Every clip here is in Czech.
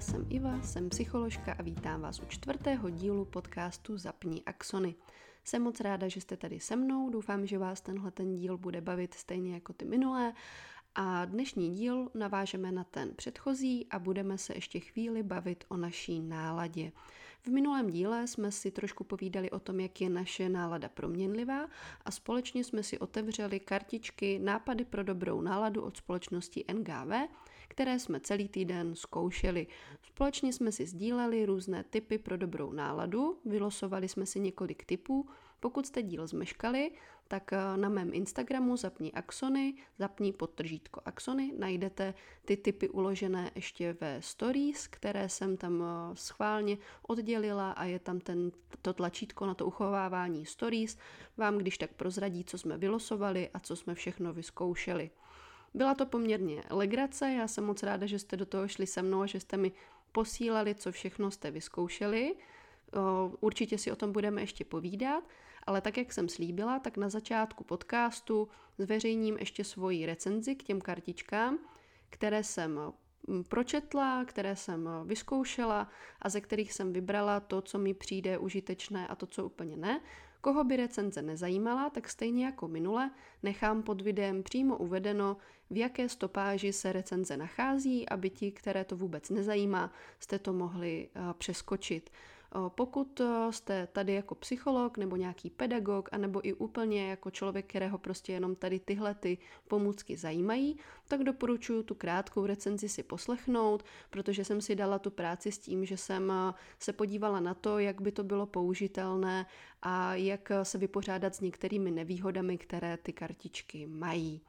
Jsem Iva, jsem psycholožka a vítám vás u čtvrtého dílu podcastu Zapni Axony. Jsem moc ráda, že jste tady se mnou, doufám, že vás tenhle ten díl bude bavit stejně jako ty minulé a dnešní díl navážeme na ten předchozí a budeme se ještě chvíli bavit o naší náladě. V minulém díle jsme si trošku povídali o tom, jak je naše nálada proměnlivá a společně jsme si otevřeli kartičky Nápady pro dobrou náladu od společnosti NGV, které jsme celý týden zkoušeli. Společně jsme si sdíleli různé typy pro dobrou náladu, vylosovali jsme si několik typů. Pokud jste díl zmeškali, tak eh, na mém Instagramu zapni axony, zapni podtržítko axony, najdete ty typy uložené ještě ve stories, které jsem tam eh, schválně oddělila a je tam ten, to tlačítko na to uchovávání stories, vám když tak prozradí, co jsme vylosovali a co jsme všechno vyzkoušeli. Byla to poměrně legrace, já jsem moc ráda, že jste do toho šli se mnou a že jste mi posílali, co všechno jste vyzkoušeli. Určitě si o tom budeme ještě povídat, ale tak, jak jsem slíbila, tak na začátku podcastu zveřejním ještě svoji recenzi k těm kartičkám, které jsem pročetla, které jsem vyzkoušela a ze kterých jsem vybrala to, co mi přijde užitečné a to, co úplně ne. Koho by recenze nezajímala, tak stejně jako minule nechám pod videem přímo uvedeno, v jaké stopáži se recenze nachází, aby ti, které to vůbec nezajímá, jste to mohli přeskočit. Pokud jste tady jako psycholog nebo nějaký pedagog, anebo i úplně jako člověk, kterého prostě jenom tady tyhle ty pomůcky zajímají, tak doporučuji tu krátkou recenzi si poslechnout, protože jsem si dala tu práci s tím, že jsem se podívala na to, jak by to bylo použitelné a jak se vypořádat s některými nevýhodami, které ty kartičky mají.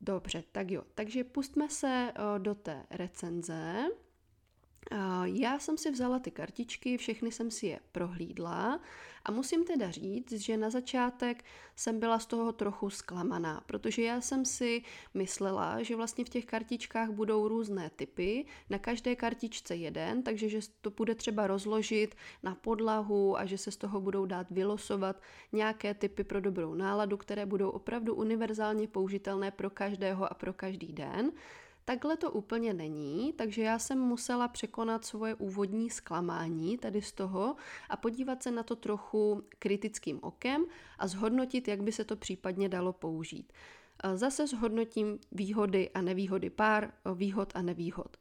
Dobře, tak jo. Takže pustme se do té recenze. Já jsem si vzala ty kartičky, všechny jsem si je prohlídla a musím teda říct, že na začátek jsem byla z toho trochu zklamaná, protože já jsem si myslela, že vlastně v těch kartičkách budou různé typy, na každé kartičce jeden, takže že to bude třeba rozložit na podlahu a že se z toho budou dát vylosovat nějaké typy pro dobrou náladu, které budou opravdu univerzálně použitelné pro každého a pro každý den. Takhle to úplně není, takže já jsem musela překonat svoje úvodní zklamání tady z toho a podívat se na to trochu kritickým okem a zhodnotit, jak by se to případně dalo použít. Zase zhodnotím výhody a nevýhody pár, výhod a nevýhod.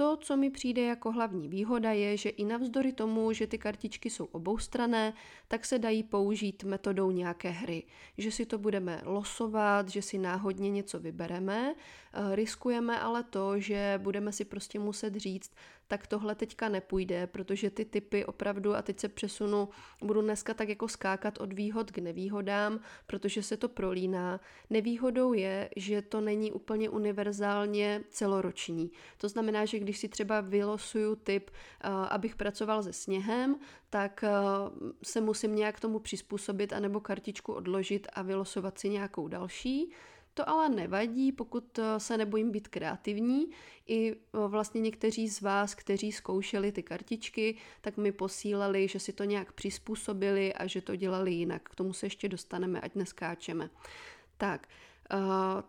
To, co mi přijde jako hlavní výhoda, je, že i navzdory tomu, že ty kartičky jsou oboustrané, tak se dají použít metodou nějaké hry. Že si to budeme losovat, že si náhodně něco vybereme, eh, riskujeme ale to, že budeme si prostě muset říct, tak tohle teďka nepůjde, protože ty typy opravdu, a teď se přesunu, budu dneska tak jako skákat od výhod k nevýhodám, protože se to prolíná. Nevýhodou je, že to není úplně univerzálně celoroční. To znamená, že když si třeba vylosuju typ, eh, abych pracoval se sněhem, tak eh, se musím nějak tomu přizpůsobit anebo kartičku odložit a vylosovat si nějakou další. To ale nevadí, pokud eh, se nebojím být kreativní. I eh, vlastně někteří z vás, kteří zkoušeli ty kartičky, tak mi posílali, že si to nějak přizpůsobili a že to dělali jinak. K tomu se ještě dostaneme, ať neskáčeme. Tak,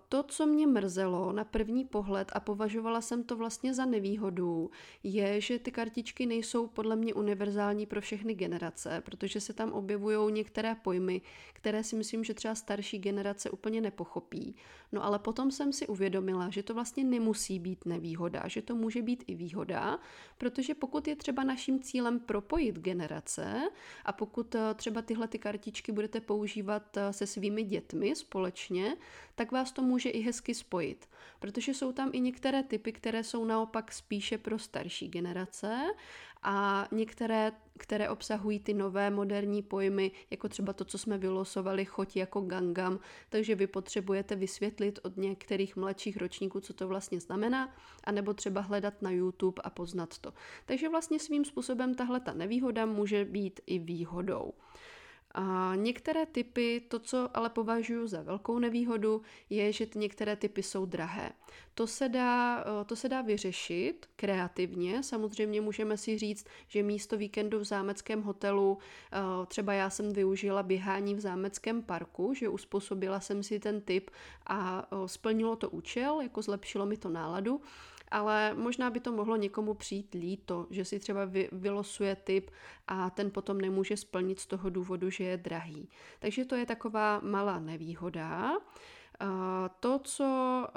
to, co mě mrzelo na první pohled a považovala jsem to vlastně za nevýhodu, je, že ty kartičky nejsou podle mě univerzální pro všechny generace, protože se tam objevují některé pojmy, které si myslím, že třeba starší generace úplně nepochopí. No ale potom jsem si uvědomila, že to vlastně nemusí být nevýhoda, že to může být i výhoda, protože pokud je třeba naším cílem propojit generace a pokud eh, třeba tyhle ty kartičky budete používat eh, se svými dětmi společně, tak vás to může i hezky spojit, protože jsou tam i některé typy, které jsou naopak spíše pro starší generace a některé, které obsahují ty nové moderní pojmy, jako třeba to, co jsme vylosovali, choť jako gangam, takže vy potřebujete vysvětlit od některých mladších ročníků, co to vlastně znamená, anebo třeba hledat na YouTube a poznat to. Takže vlastně svým způsobem tahle ta nevýhoda může být i výhodou. A některé typy, to, co ale považuji za velkou nevýhodu, je, že některé typy jsou drahé. To se, dá, eh, to se dá vyřešit kreativně. Samozřejmě můžeme si říct, že místo víkendu v zámeckém hotelu, eh, třeba já jsem využila běhání v zámeckém parku, že uspůsobila jsem si ten typ a eh, splnilo to účel, jako zlepšilo mi to náladu ale možná by to mohlo někomu přijít líto, že si třeba vy, vylosuje typ a ten potom nemůže splnit z toho důvodu, že je drahý. Takže to je taková malá nevýhoda. To co,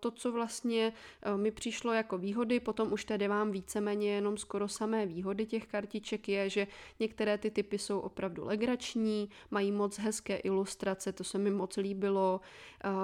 to, co vlastně mi přišlo jako výhody, potom už tady mám víceméně jenom skoro samé výhody těch kartiček, je, že některé ty typy jsou opravdu legrační, mají moc hezké ilustrace, to se mi moc líbilo.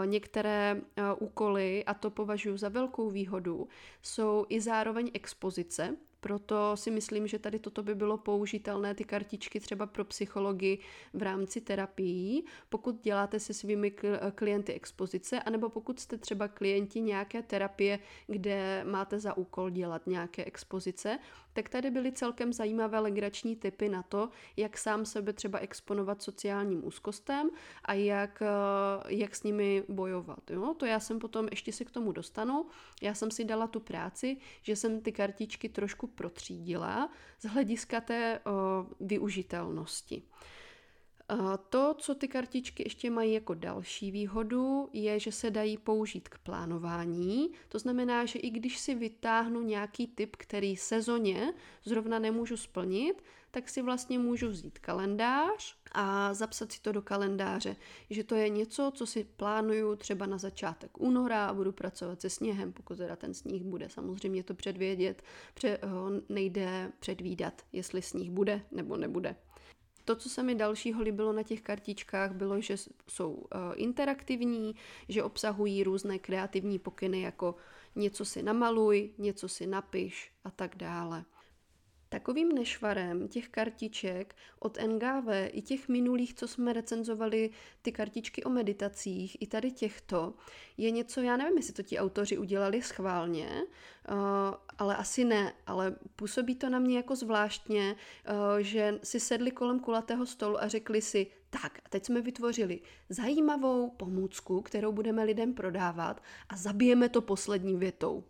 Některé úkoly, a to považuji za velkou výhodu, jsou i zároveň expozice, proto si myslím, že tady toto by bylo použitelné, ty kartičky třeba pro psychologii v rámci terapií, pokud děláte se svými klienty expozice, anebo pokud jste třeba klienti nějaké terapie, kde máte za úkol dělat nějaké expozice, tak tady byly celkem zajímavé legrační typy na to, jak sám sebe třeba exponovat sociálním úzkostem a jak, eh, jak s nimi bojovat. Jo? To já jsem potom, ještě se k tomu dostanu, já jsem si dala tu práci, že jsem ty kartičky trošku protřídila z hlediska té o, eh, To, co ty kartičky ještě mají jako další výhodu, je, že se dají použít k plánování. To znamená, že i když si vytáhnu nějaký typ, který sezóně zrovna nemůžu splnit, tak si vlastně můžu vzít kalendář a zapsat si to do kalendáře, že to je něco, co si plánuju třeba na začátek února a budu pracovat se sněhem, pokud teda ten sníh bude. Samozřejmě to předvědět, pře, nejde předvídat, jestli sníh bude nebo nebude. To, co se mi dalšího líbilo na těch kartičkách, bylo, že jsou uh, interaktivní, že obsahují různé kreativní pokyny, jako něco si namaluj, něco si napiš a tak dále. Takovým nešvarem těch kartiček od NGV i těch minulých, co jsme recenzovali, ty kartičky o meditacích, i tady těchto, je něco, já nevím, jestli to ti autoři udělali schválně, uh, ale asi ne, ale působí to na mě jako zvláštně, uh, že si sedli kolem kulatého stolu a řekli si, tak, a teď jsme vytvořili zajímavou pomůcku, kterou budeme lidem prodávat a zabijeme to poslední větou.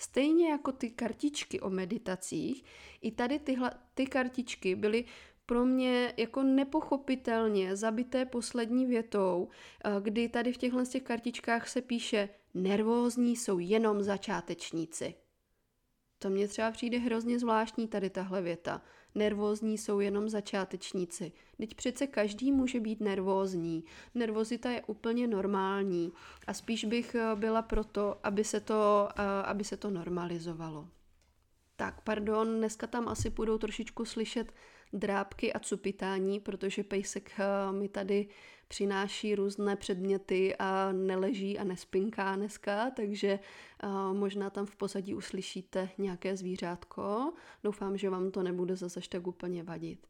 Stejně jako ty kartičky o meditacích, i tady tyhle, ty kartičky byly pro mě jako nepochopitelně zabité poslední větou, eh, kdy tady v těchto těch kartičkách se píše nervózní jsou jenom začátečníci. To mně třeba přijde hrozně zvláštní tady tahle věta. Nervózní jsou jenom začátečníci. Teď přece každý může být nervózní. Nervozita je úplně normální a spíš bych eh, byla proto, aby se to, eh, aby se to normalizovalo. Tak, pardon, dneska tam asi budou trošičku slyšet drábky a cupitání, protože pejsek eh, mi tady přináší různé předměty a neleží a nespinká dneska, takže uh, možná tam v pozadí uslyšíte nějaké zvířátko. Doufám, že vám to nebude zase tak úplně vadit.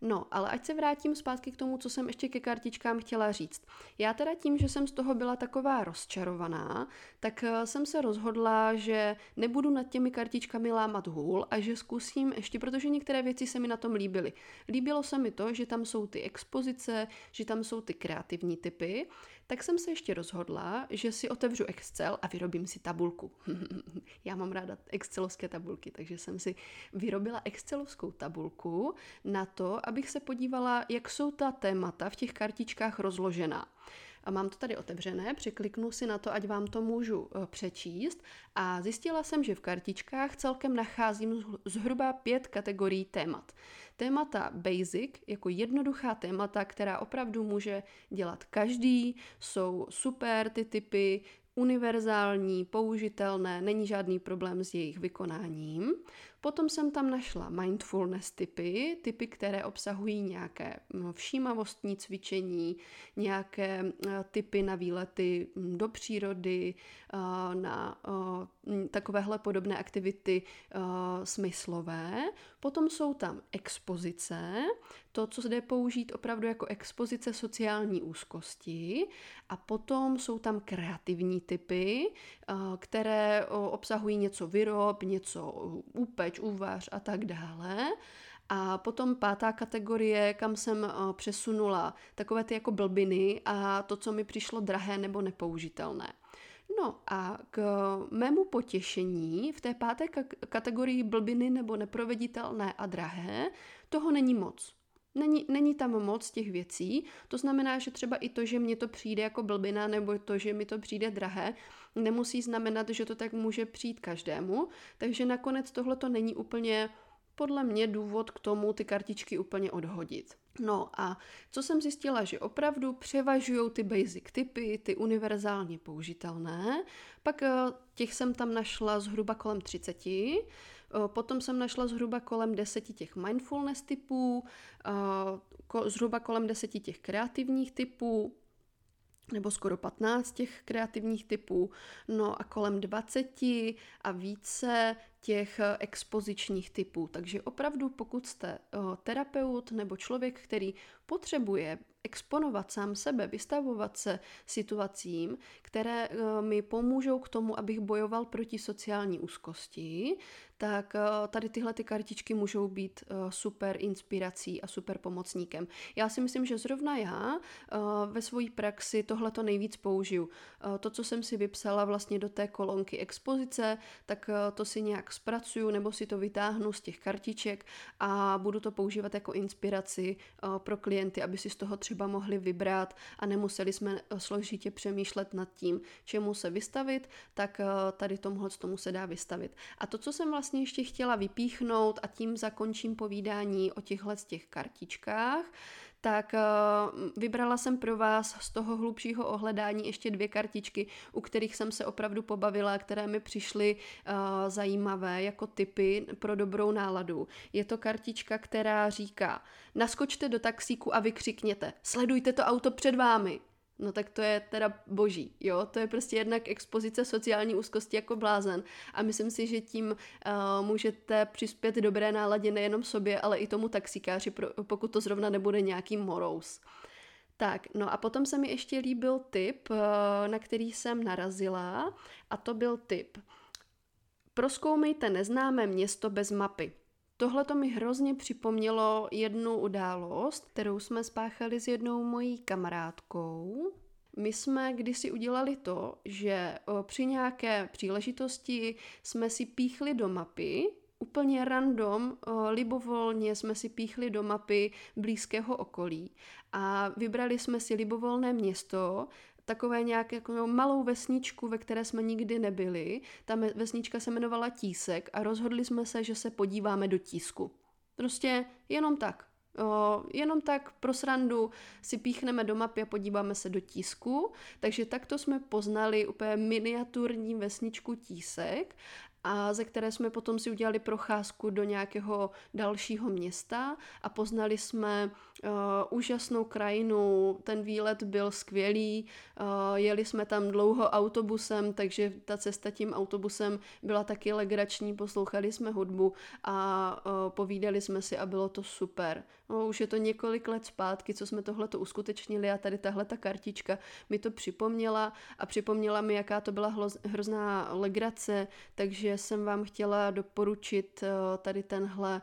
No, ale ať se vrátím zpátky k tomu, co jsem ještě ke kartičkám chtěla říct. Já teda tím, že jsem z toho byla taková rozčarovaná, tak eh, jsem se rozhodla, že nebudu nad těmi kartičkami lámat hůl a že zkusím ještě, protože některé věci se mi na tom líbily. Líbilo se mi to, že tam jsou ty expozice, že tam jsou ty kreativní typy, tak jsem se ještě rozhodla, že si otevřu Excel a vyrobím si tabulku. Já mám ráda excelovské tabulky, takže jsem si vyrobila excelovskou tabulku na to, abych se podívala, jak jsou ta témata v těch kartičkách rozložená. A mám to tady otevřené, překliknu si na to, ať vám to můžu eh, přečíst a zjistila jsem, že v kartičkách celkem nacházím zhruba pět kategorií témat. Témata basic, jako jednoduchá témata, která opravdu může dělat každý, jsou super ty typy, univerzální, použitelné, není žádný problém s jejich vykonáním. Potom jsem tam našla mindfulness typy, typy, které obsahují nějaké mm, všímavostní cvičení, nějaké mm, typy na výlety mm, do přírody, na takovéhle podobné aktivity smyslové. Potom jsou tam expozice, to, co jde použít opravdu jako expozice sociální úzkosti. A potom jsou tam kreativní typy, které obsahují něco vyrob, něco úpeč, uvař a tak dále. A potom pátá kategorie, kam jsem eh, přesunula takové ty jako blbiny a to, co mi přišlo drahé nebo nepoužitelné. No a k mému potěšení v té páté kategorii blbiny nebo neproveditelné a drahé toho není moc. Není, není tam moc těch věcí, to znamená, že třeba i to, že mně to přijde jako blbina, nebo to, že mi to přijde drahé, nemusí znamenat, že to tak může přijít každému, takže nakonec tohle to není úplně podle mě důvod k tomu ty kartičky úplně odhodit. No a co jsem zjistila, že opravdu převažují ty basic typy, ty univerzálně použitelné, pak eh, těch jsem tam našla zhruba kolem 30, eh, Potom jsem našla zhruba kolem deseti těch mindfulness typů, eh, zhruba kolem deseti těch kreativních typů, nebo skoro 15 těch kreativních typů, no a kolem 20 a více těch eh, expozičních typů. Takže opravdu, pokud jste eh, terapeut nebo člověk, který potřebuje exponovat sám sebe, vystavovat se situacím, které eh, mi pomůžou k tomu, abych bojoval proti sociální úzkosti, tak eh, tady tyhle ty kartičky můžou být eh, super inspirací a super pomocníkem. Já si myslím, že zrovna já ve své praxi tohle to nejvíc použiju. To, co jsem si vypsala vlastně do té kolonky expozice, tak to si nějak zpracuju nebo si to vytáhnu z těch kartiček a budu to používat jako inspiraci pro klienty, aby si z toho třeba mohli vybrat a nemuseli jsme eh, složitě přemýšlet nad tím, čemu se vystavit, tak eh, tady tomuhle tomu se dá vystavit. A to, co jsem vlastně ještě chtěla vypíchnout a tím zakončím povídání o těchhle těch kartičkách, tak uh, vybrala jsem pro vás z toho hlubšího ohledání ještě dvě kartičky, u kterých jsem se opravdu pobavila, které mi přišly uh, zajímavé jako typy pro dobrou náladu. Je to kartička, která říká, naskočte do taxíku a vykřikněte, sledujte to auto před vámi. No tak to je teda boží, jo, to je prostě jednak expozice sociální úzkosti jako blázen a myslím si, že tím uh, můžete přispět dobré náladě nejenom sobě, ale i tomu taxikáři, pokud to zrovna nebude nějaký morous. Tak, no a potom se mi ještě líbil tip, uh, na který jsem narazila a to byl tip. Proskoumejte neznámé město bez mapy. Tohle to mi hrozně připomnělo jednu událost, kterou jsme spáchali s jednou mojí kamarádkou. My jsme kdysi udělali to, že při nějaké příležitosti jsme si píchli do mapy, úplně random, libovolně jsme si píchli do mapy blízkého okolí a vybrali jsme si libovolné město, takové nějaké jako malou vesničku, ve které jsme nikdy nebyli. Ta vesnička se jmenovala Tísek a rozhodli jsme se, že se podíváme do tísku. Prostě jenom tak. O, jenom tak pro srandu si píchneme do mapy a podíváme se do tísku. Takže takto jsme poznali úplně miniaturní vesničku Tísek a ze které jsme potom si udělali procházku do nějakého dalšího města a poznali jsme uh, úžasnou krajinu, ten výlet byl skvělý, uh, jeli jsme tam dlouho autobusem, takže ta cesta tím autobusem byla taky legrační, poslouchali jsme hudbu a uh, povídali jsme si a bylo to super. No, už je to několik let zpátky, co jsme tohle to uskutečnili a tady tahle ta kartička mi to připomněla a připomněla mi, jaká to byla hrozná legrace, takže jsem vám chtěla doporučit eh, tady tenhle,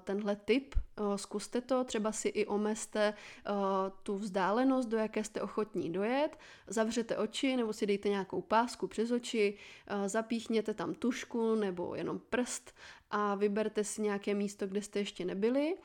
tenhle tip. Eh, zkuste to, třeba si i omezte tu vzdálenost, do jaké jste ochotní dojet, zavřete oči nebo si dejte nějakou pásku přes oči, zapíchněte tam tušku nebo jenom prst a vyberte si nějaké místo, kde jste ještě nebyli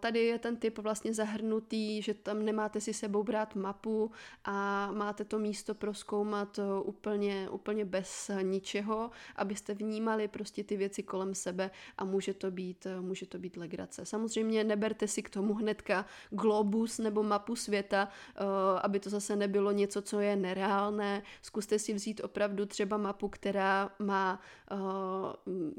Tady je ten typ vlastně zahrnutý, že tam nemáte si sebou brát mapu a máte to místo proskoumat eh, úplně, úplně bez ničeho, abyste vnímali prostě ty věci kolem sebe a může to být, eh, může to být legrace. Samozřejmě neberte si k tomu hnedka globus nebo mapu světa, eh, aby to zase nebylo něco, co je nereálné. Zkuste si vzít opravdu třeba mapu, která má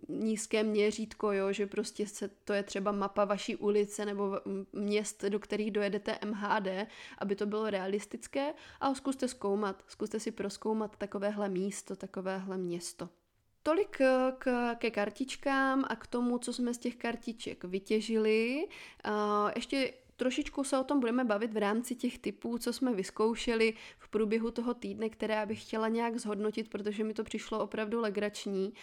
nízké měřítko, jo, že prostě se, to je třeba mapa vaší ulice nebo měst, do kterých dojedete MHD, aby to bylo realistické a zkuste zkoumat, zkuste si proskoumat takovéhle místo, takovéhle město. Tolik eh, k, ke kartičkám a k tomu, co jsme z těch kartiček vytěžili. Uh, ještě Trošičku se o tom budeme bavit v rámci těch typů, co jsme vyzkoušeli v průběhu toho týdne, které bych chtěla nějak zhodnotit, protože mi to přišlo opravdu legrační.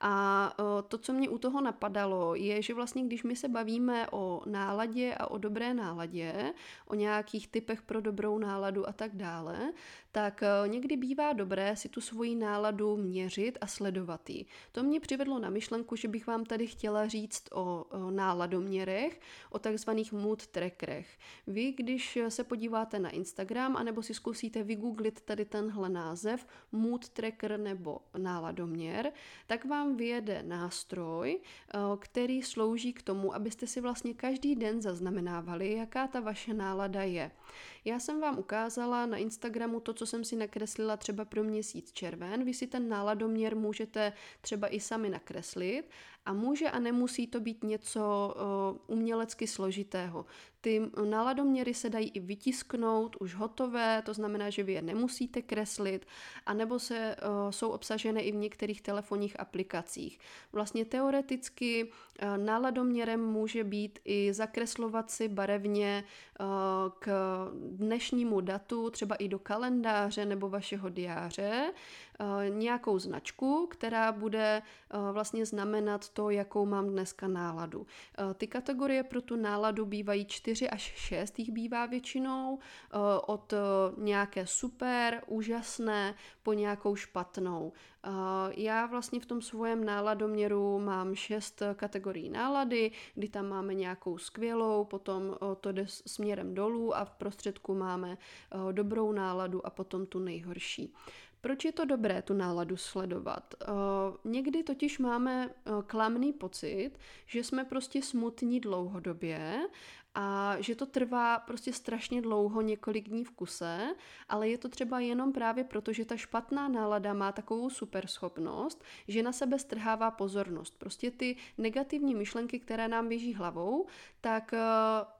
A to, co mě u toho napadalo, je, že vlastně když my se bavíme o náladě a o dobré náladě, o nějakých typech pro dobrou náladu a tak dále, tak eh, někdy bývá dobré si tu svoji náladu měřit a sledovat ji. To mě přivedlo na myšlenku, že bych vám tady chtěla říct o, o náladoměrech, o takzvaných mood trackerech. Vy, když se podíváte na Instagram, anebo si zkusíte vygooglit tady tenhle název, mood tracker nebo náladoměr, tak vám vyjede nástroj, eh, který slouží k tomu, abyste si vlastně každý den zaznamenávali, jaká ta vaše nálada je. Já jsem vám ukázala na Instagramu to, co jsem si nakreslila třeba pro měsíc červen. Vy si ten náladoměr můžete třeba i sami nakreslit a může a nemusí to být něco uh, umělecky složitého. Ty náladoměry se dají i vytisknout, už hotové, to znamená, že vy je nemusíte kreslit, anebo se, uh, jsou obsažené i v některých telefonních aplikacích. Vlastně teoreticky náladoměrem může být i zakreslovat si barevně k dnešnímu datu, třeba i do kalendáře nebo vašeho diáře, nějakou značku, která bude uh, vlastně znamenat to, jakou mám dneska náladu. Eh, ty kategorie pro tu náladu bývají 4 až 6, jich bývá většinou, eh, od eh, nějaké super, úžasné, po nějakou špatnou. Já vlastně v tom svém náladoměru mám šest kategorií nálady, kdy tam máme nějakou skvělou, potom to jde směrem dolů a v prostředku máme dobrou náladu a potom tu nejhorší. Proč je to dobré tu náladu sledovat? Uh, někdy totiž máme uh, klamný pocit, že jsme prostě smutní dlouhodobě a že to trvá prostě strašně dlouho, několik dní v kuse, ale je to třeba jenom právě proto, že ta špatná nálada má takovou super schopnost, že na sebe strhává pozornost. Prostě ty negativní myšlenky, které nám běží hlavou, tak eh,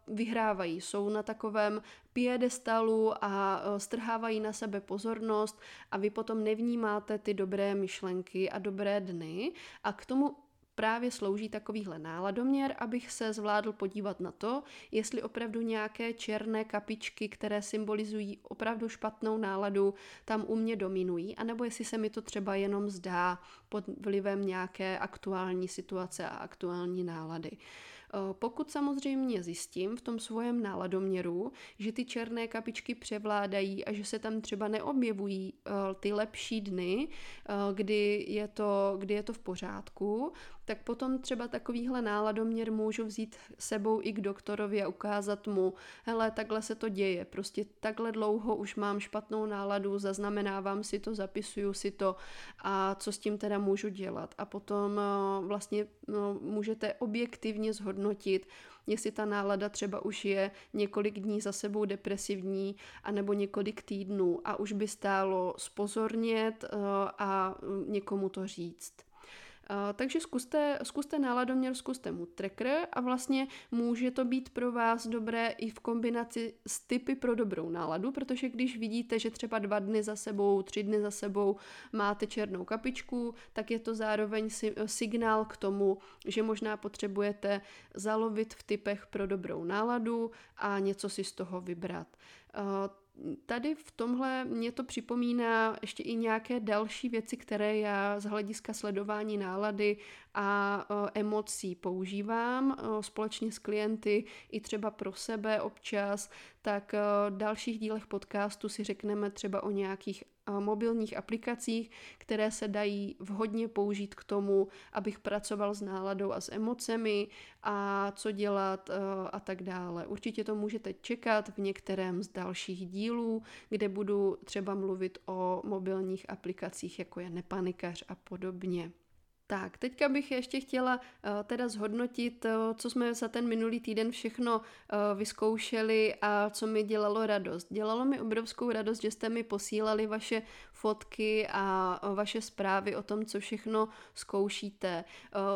vyhrávají, jsou na takovém piedestalu a eh, strhávají na sebe pozornost a vy potom nevnímáte ty dobré myšlenky a dobré dny a k tomu právě slouží takovýhle náladoměr, abych se zvládl podívat na to, jestli opravdu nějaké černé kapičky, které symbolizují opravdu špatnou náladu, tam u mě dominují, anebo jestli se mi to třeba jenom zdá pod vlivem nějaké aktuální situace a aktuální nálady. Eh, pokud samozřejmě zjistím v tom svém náladoměru, že ty černé kapičky převládají a že se tam třeba neobjevují eh, ty lepší dny, eh, kdy je to, kdy je to v pořádku, tak potom třeba takovýhle náladoměr můžu vzít sebou i k doktorovi a ukázat mu, hele, takhle se to děje, prostě takhle dlouho už mám špatnou náladu, zaznamenávám si to, zapisuju si to a co s tím teda můžu dělat. A potom vlastně no, můžete objektivně zhodnotit, jestli ta nálada třeba už je několik dní za sebou depresivní, anebo několik týdnů a už by stálo spozornět eh, a někomu to říct. Takže zkuste, zkuste náladoměr, zkuste mood tracker a vlastně může to být pro vás dobré i v kombinaci s typy pro dobrou náladu, protože když vidíte, že třeba dva dny za sebou, tři dny za sebou máte černou kapičku, tak je to zároveň signál k tomu, že možná potřebujete zalovit v typech pro dobrou náladu a něco si z toho vybrat. Tady v tomhle mě to připomíná ještě i nějaké další věci, které já z hlediska sledování nálady a emocí používám společně s klienty i třeba pro sebe občas, tak v dalších dílech podcastu si řekneme třeba o nějakých mobilních aplikacích, které se dají vhodně použít k tomu, abych pracoval s náladou a s emocemi a co dělat a tak dále. Určitě to můžete čekat v některém z dalších dílů, kde budu třeba mluvit o mobilních aplikacích, jako je Nepanikař a podobně. Tak, teďka bych ještě chtěla uh, teda zhodnotit, uh, co jsme za ten minulý týden všechno uh, vyzkoušeli a co mi dělalo radost. Dělalo mi obrovskou radost, že jste mi posílali vaše fotky a vaše zprávy o tom, co všechno zkoušíte.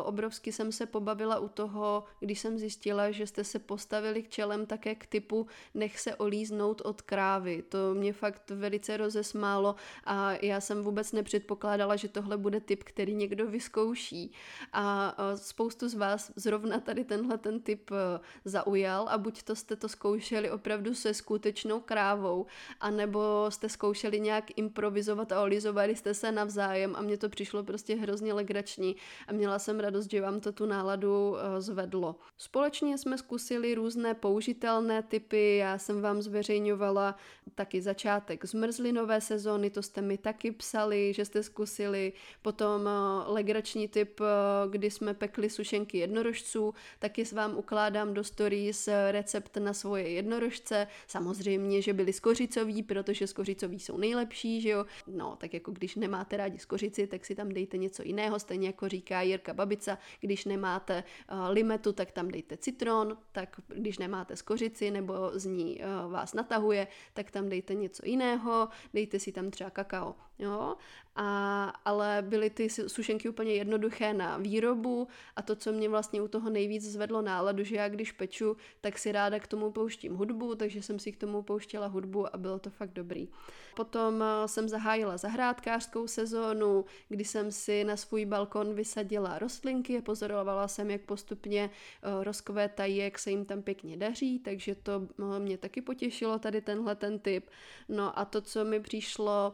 Obrovsky jsem se pobavila u toho, když jsem zjistila, že jste se postavili k čelem také k typu nech se olíznout od krávy. To mě fakt velice rozesmálo a já jsem vůbec nepředpokládala, že tohle bude typ, který někdo vyzkouší zkouší. A spoustu z vás zrovna tady tenhle ten typ e, zaujal a buď to jste to zkoušeli opravdu se skutečnou krávou, anebo jste zkoušeli nějak improvizovat a olizovali jste se navzájem a mně to přišlo prostě hrozně legrační a měla jsem radost, že vám to tu náladu e, zvedlo. Společně jsme zkusili různé použitelné typy, já jsem vám zveřejňovala taky začátek zmrzlinové sezóny, to jste mi taky psali, že jste zkusili, potom uh, legrační typ, uh, kdy jsme pekli sušenky jednorožců, taky s vám ukládám do stories recept na svoje jednorožce, samozřejmě, že byly skořicový, protože skořicový jsou nejlepší, že jo, no, tak jako když nemáte rádi skořici, tak si tam dejte něco jiného, stejně jako říká Jirka Babica, když nemáte uh, limetu, tak tam dejte citron, tak když nemáte skořici nebo z ní vás natahuje, tak tam dejte něco jiného, dejte si tam třeba kakao, jo, a, ale byly ty sušenky úplně jednoduché na výrobu a to, co mě vlastně u toho nejvíc zvedlo náladu, že já když peču, tak si ráda k tomu pouštím hudbu, takže jsem si k tomu pouštěla hudbu a bylo to fakt dobrý. Potom eh, jsem zahájila zahrádkářskou sezónu, kdy jsem si na svůj balkon vysadila rostlinky a pozorovala jsem, jak postupně eh, rozkvétají, jak se jim tam pěkně daří, takže to eh, mě taky potěšilo tady tenhle ten typ. No a to, co mi přišlo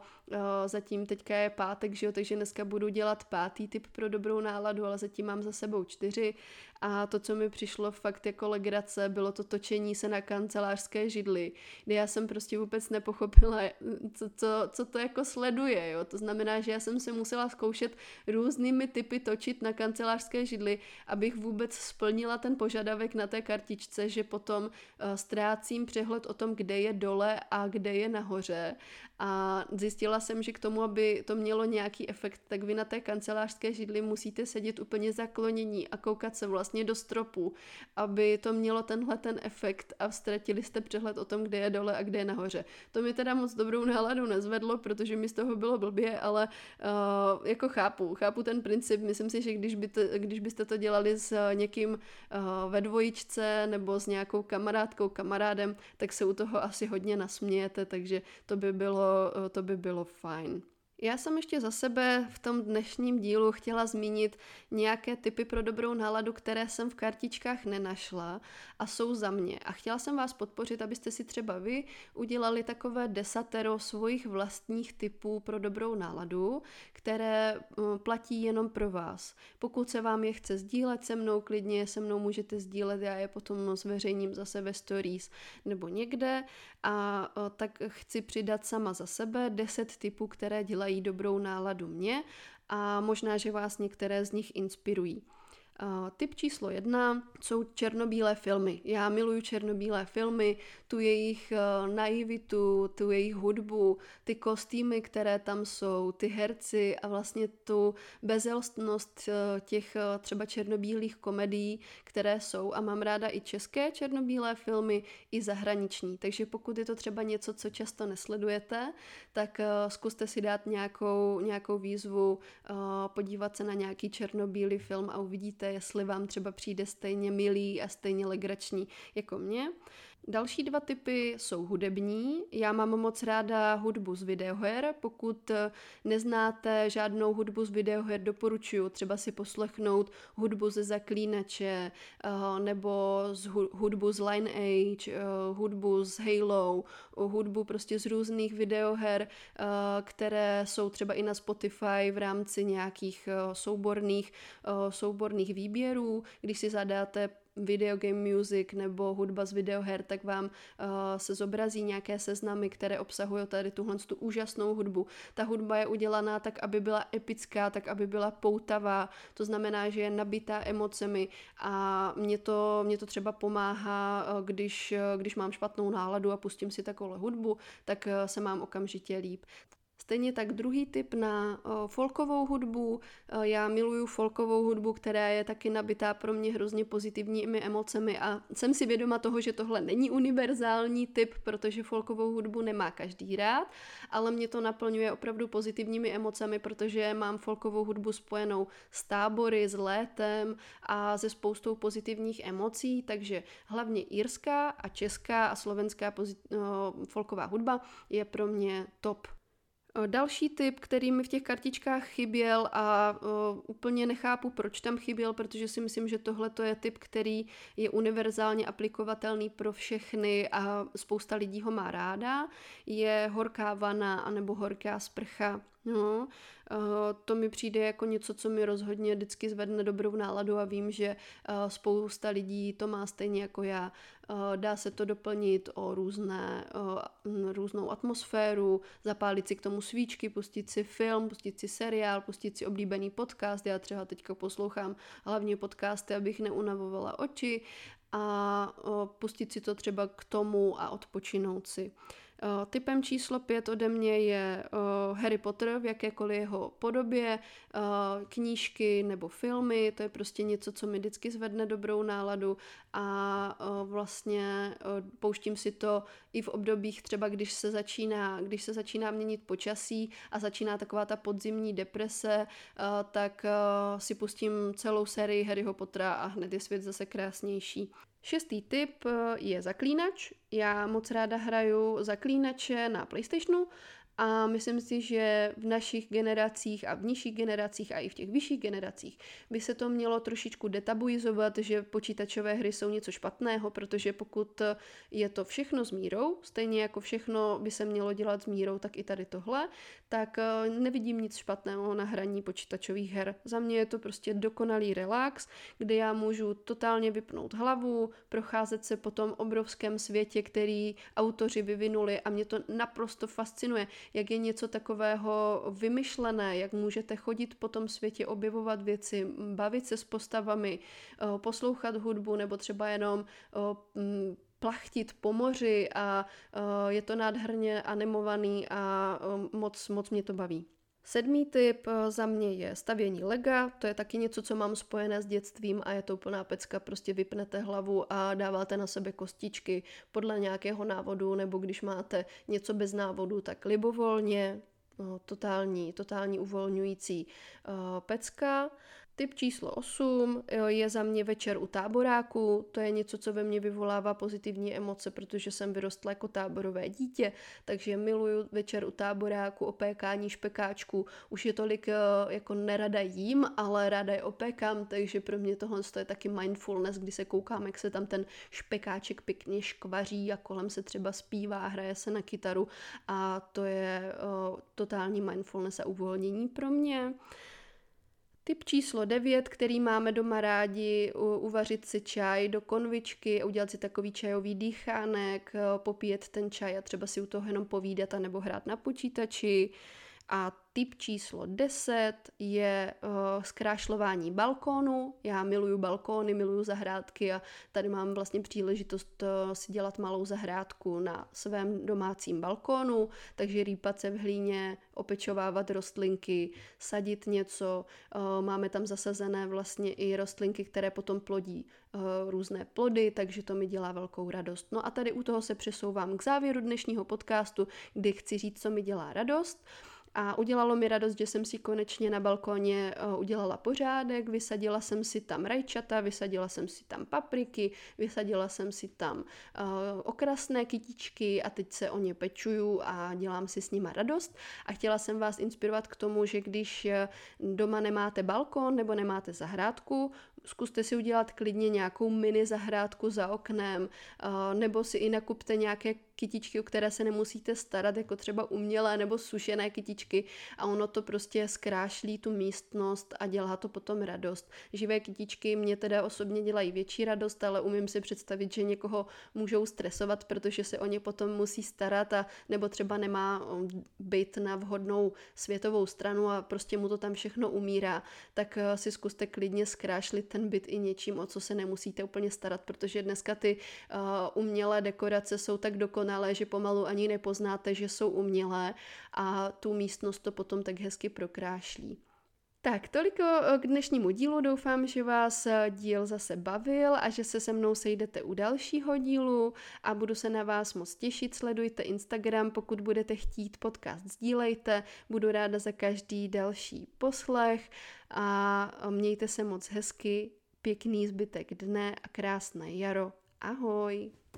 zatím teďka je pátek, že jo, takže dneska budu dělat pátý typ pro dobrou náladu, ale zatím mám za sebou čtyři a to, co mi přišlo fakt jako legrace, bylo to točení se na kancelářské židli, kde já jsem prostě vůbec nepochopila, co, co, co to jako sleduje, jo. To znamená, že já jsem se musela zkoušet různými typy točit na kancelářské židli, abych vůbec splnila ten požadavek na té kartičce, že potom uh, ztrácím přehled o tom, kde je dole a kde je nahoře. A zjistila jsem, že k tomu, aby to mělo nějaký efekt, tak vy na té kancelářské židli musíte sedět úplně zaklonění a koukat se vlastně do stropu, aby to mělo tenhle ten efekt a ztratili jste přehled o tom, kde je dole a kde je nahoře. To mi teda moc dobrou náladu nezvedlo, protože mi z toho bylo blbě, ale uh, jako chápu, chápu ten princip. Myslím si, že když, by to, když byste to dělali s někým uh, ve dvojičce nebo s nějakou kamarádkou, kamarádem, tak se u toho asi hodně nasmějete, takže to by bylo, to by bylo fajn. Já jsem ještě za sebe v tom dnešním dílu chtěla zmínit nějaké typy pro dobrou náladu, které jsem v kartičkách nenašla a jsou za mě. A chtěla jsem vás podpořit, abyste si třeba vy udělali takové desatero svých vlastních typů pro dobrou náladu, které mm, platí jenom pro vás. Pokud se vám je chce sdílet se mnou, klidně se mnou můžete sdílet, já je potom zveřejním zase ve stories nebo někde a tak chci přidat sama za sebe 10 typů, které dělají dobrou náladu mě a možná, že vás některé z nich inspirují. Uh, typ číslo jedna jsou černobílé filmy. Já miluju černobílé filmy, tu jejich uh, naivitu, tu jejich hudbu, ty kostýmy, které tam jsou, ty herci a vlastně tu bezelstnost uh, těch uh, třeba černobílých komedií, které jsou. A mám ráda i české černobílé filmy, i zahraniční. Takže pokud je to třeba něco, co často nesledujete, tak zkuste si dát nějakou, nějakou výzvu, podívat se na nějaký černobílý film a uvidíte, jestli vám třeba přijde stejně milý a stejně legrační jako mě. Další dva typy jsou hudební. Já mám moc ráda hudbu z videoher. Pokud eh, neznáte žádnou hudbu z videoher, doporučuji třeba si poslechnout hudbu ze Zaklínače eh, nebo z hudbu z Lineage, eh, hudbu z Halo, hudbu prostě z různých videoher, které jsou třeba i na Spotify v rámci nějakých souborných, souborných výběrů. Když si zadáte video game music nebo hudba z videoher, tak vám uh, se zobrazí nějaké seznamy, které obsahují tady tuhle tu úžasnou hudbu. Ta hudba je udělaná tak, aby byla epická, tak, aby byla poutavá, to znamená, že je nabitá emocemi a mě to, mě to třeba pomáhá, uh, když, uh, když mám špatnou náladu a pustím si takovou hudbu, tak uh, se mám okamžitě líp. Stejně tak druhý typ na folkovou hudbu. Já miluju folkovou hudbu, která je taky nabitá pro mě hrozně pozitivními emocemi a jsem si vědoma toho, že tohle není univerzální typ, protože folkovou hudbu nemá každý rád, ale mě to naplňuje opravdu pozitivními emocemi, protože mám folkovou hudbu spojenou s tábory, s létem a ze spoustou pozitivních emocí, takže hlavně írská a česká a slovenská pozit- folková hudba je pro mě top Další tip, který mi v těch kartičkách chyběl a uh, úplně nechápu, proč tam chyběl, protože si myslím, že tohle je tip, který je univerzálně aplikovatelný pro všechny a spousta lidí ho má ráda, je horká vana anebo horká sprcha. No, to mi přijde jako něco, co mi rozhodně vždycky zvedne dobrou náladu a vím, že spousta lidí to má stejně jako já. Dá se to doplnit o různé, různou atmosféru, zapálit si k tomu svíčky, pustit si film, pustit si seriál, pustit si oblíbený podcast. Já třeba teďka poslouchám hlavně podcasty, abych neunavovala oči a pustit si to třeba k tomu a odpočinout si. Uh, typem číslo pět ode mě je uh, Harry Potter v jakékoliv jeho podobě, uh, knížky nebo filmy, to je prostě něco, co mi vždycky zvedne dobrou náladu a vlastně pouštím si to i v obdobích třeba, když se začíná, když se začíná měnit počasí a začíná taková ta podzimní deprese, tak si pustím celou sérii Harryho Pottera a hned je svět zase krásnější. Šestý typ eh, je zaklínač. Já moc ráda hraju zaklínače na PlayStationu a myslím si, že v našich generacích a v nižších generacích a i v těch vyšších generacích by se to mělo trošičku detabuizovat, že počítačové hry jsou něco špatného, protože pokud je to všechno s mírou, stejně jako všechno by se mělo dělat s mírou, tak i tady tohle, tak eh, nevidím nic špatného na hraní počítačových her. Za mě je to prostě dokonalý relax, kde já můžu totálně vypnout hlavu, procházet se po tom obrovském světě, který autoři vyvinuli a mě to naprosto fascinuje jak je něco takového vymyšlené, jak můžete chodit po tom světě, objevovat věci, bavit se s postavami, eh, poslouchat hudbu nebo třeba jenom eh, plachtit po moři a eh, je to nádherně animovaný a moc, moc mě to baví. Sedmý typ eh, za mě je stavění lega, to je taky něco, co mám spojené s dětstvím a je to úplná pecka, prostě vypnete hlavu a dáváte na sebe kostičky podle nějakého návodu, nebo když máte něco bez návodu, tak libovolně, no, totální, totální uvolňující uh, pecka. Typ číslo 8 je za mě večer u táboráku. To je něco, co ve mně vyvolává pozitivní emoce, protože jsem vyrostla jako táborové dítě, takže miluju večer u táboráku, opékání špekáčku. Už je tolik eh, jako nerada jím, ale ráda je opékám, takže pro mě tohle je taky mindfulness, kdy se koukám, jak se tam ten špekáček pěkně škvaří a kolem se třeba zpívá, hraje se na kytaru a to je uh, totální mindfulness a uvolnění pro mě. Typ číslo 9, který máme doma rádi, uvařit si čaj do konvičky, udělat si takový čajový dýchánek, popíjet ten čaj a třeba si u toho jenom povídat a nebo hrát na počítači. A typ číslo 10 je uh, zkrášlování balkónu. Já miluju balkóny, miluju zahrádky a tady mám vlastně příležitost uh, si dělat malou zahrádku na svém domácím balkónu, takže rýpat se v hlíně, opečovávat rostlinky, sadit něco. Uh, máme tam zasazené vlastně i rostlinky, které potom plodí uh, různé plody, takže to mi dělá velkou radost. No a tady u toho se přesouvám k závěru dnešního podcastu, kdy chci říct, co mi dělá radost. A udělalo mi radost, že jsem si konečně na balkóně uh, udělala pořádek, vysadila jsem si tam rajčata, vysadila jsem si tam papriky, vysadila jsem si tam uh, okrasné kytičky a teď se o ně pečuju a dělám si s nima radost. A chtěla jsem vás inspirovat k tomu, že když eh, doma nemáte balkón nebo nemáte zahrádku, zkuste si udělat klidně nějakou mini zahrádku za oknem, uh, nebo si i nakupte nějaké kytičky, o které se nemusíte starat, jako třeba umělé nebo sušené kytičky a ono to prostě zkrášlí tu místnost a dělá to potom radost. Živé kytičky mě teda osobně dělají větší radost, ale umím si představit, že někoho můžou stresovat, protože se o ně potom musí starat a nebo třeba nemá byt na vhodnou světovou stranu a prostě mu to tam všechno umírá, tak uh, si zkuste klidně zkrášlit ten byt i něčím, o co se nemusíte úplně starat, protože dneska ty uh, umělé dekorace jsou tak dokonalé, že pomalu ani nepoznáte, že jsou umělé a tu místnost to potom tak hezky prokrášlí. Tak, toliko eh, k dnešnímu dílu. Doufám, že vás eh, díl zase bavil a že se se mnou sejdete u dalšího dílu a budu se na vás moc těšit. Sledujte Instagram, pokud budete chtít podcast, sdílejte. Budu ráda za každý další poslech a eh, mějte se moc hezky, pěkný zbytek dne a krásné jaro. Ahoj!